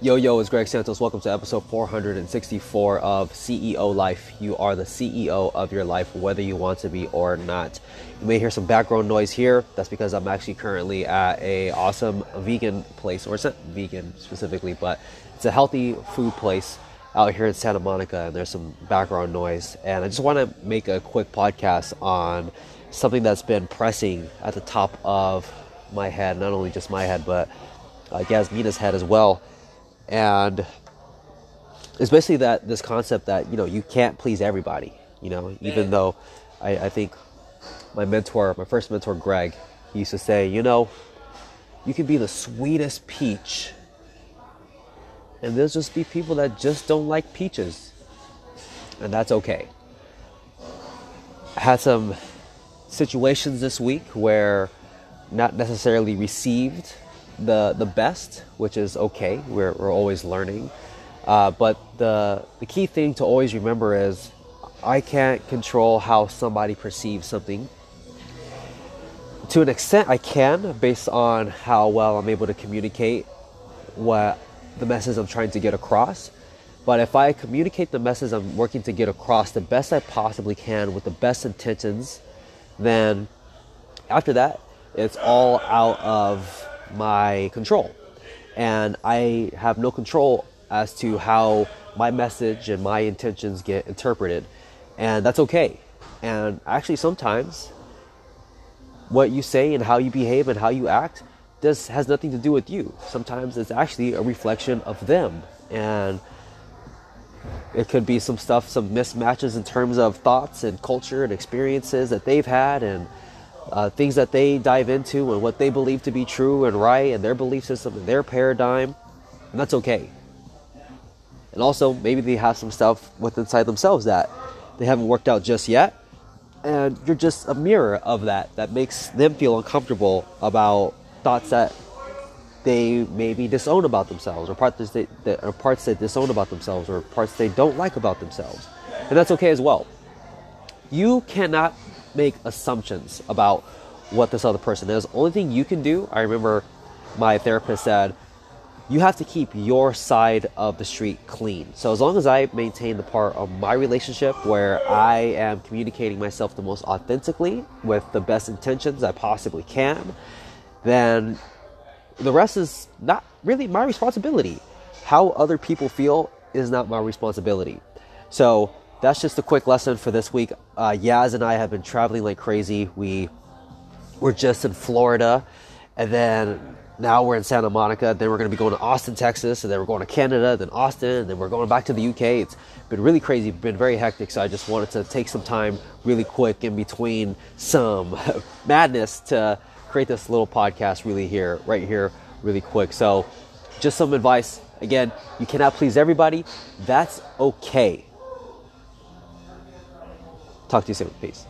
Yo, yo, it's Greg Santos. Welcome to episode 464 of CEO Life. You are the CEO of your life, whether you want to be or not. You may hear some background noise here. That's because I'm actually currently at a awesome vegan place, or it's not vegan specifically, but it's a healthy food place out here in Santa Monica, and there's some background noise. And I just want to make a quick podcast on something that's been pressing at the top of my head, not only just my head, but uh, Yasmina's head as well and it's basically that this concept that you know you can't please everybody you know even though I, I think my mentor my first mentor greg he used to say you know you can be the sweetest peach and there'll just be people that just don't like peaches and that's okay. I had some situations this week where not necessarily received the the best, which is okay. We're we're always learning, uh, but the the key thing to always remember is I can't control how somebody perceives something. To an extent, I can, based on how well I'm able to communicate what the message I'm trying to get across. But if I communicate the message I'm working to get across the best I possibly can with the best intentions, then after that, it's all out of my control. And I have no control as to how my message and my intentions get interpreted. And that's okay. And actually, sometimes what you say and how you behave and how you act this has nothing to do with you. Sometimes it's actually a reflection of them. And it could be some stuff, some mismatches in terms of thoughts and culture and experiences that they've had and uh, things that they dive into and what they believe to be true and right and their belief system and their paradigm, and that's okay. And also, maybe they have some stuff within inside themselves that they haven't worked out just yet, and you're just a mirror of that that makes them feel uncomfortable about thoughts that they maybe disown about themselves, or parts they, or parts they disown about themselves, or parts they don't like about themselves, and that's okay as well. You cannot make assumptions about what this other person is. Only thing you can do, I remember my therapist said, you have to keep your side of the street clean. So as long as I maintain the part of my relationship where I am communicating myself the most authentically with the best intentions I possibly can, then the rest is not really my responsibility. How other people feel is not my responsibility. So that's just a quick lesson for this week. Uh, Yaz and I have been traveling like crazy. We were just in Florida, and then now we're in Santa Monica. Then we're going to be going to Austin, Texas, and then we're going to Canada, then Austin, and then we're going back to the UK. It's been really crazy, been very hectic. So I just wanted to take some time, really quick, in between some madness to create this little podcast, really here, right here, really quick. So just some advice. Again, you cannot please everybody. That's okay Talk to you soon. Peace.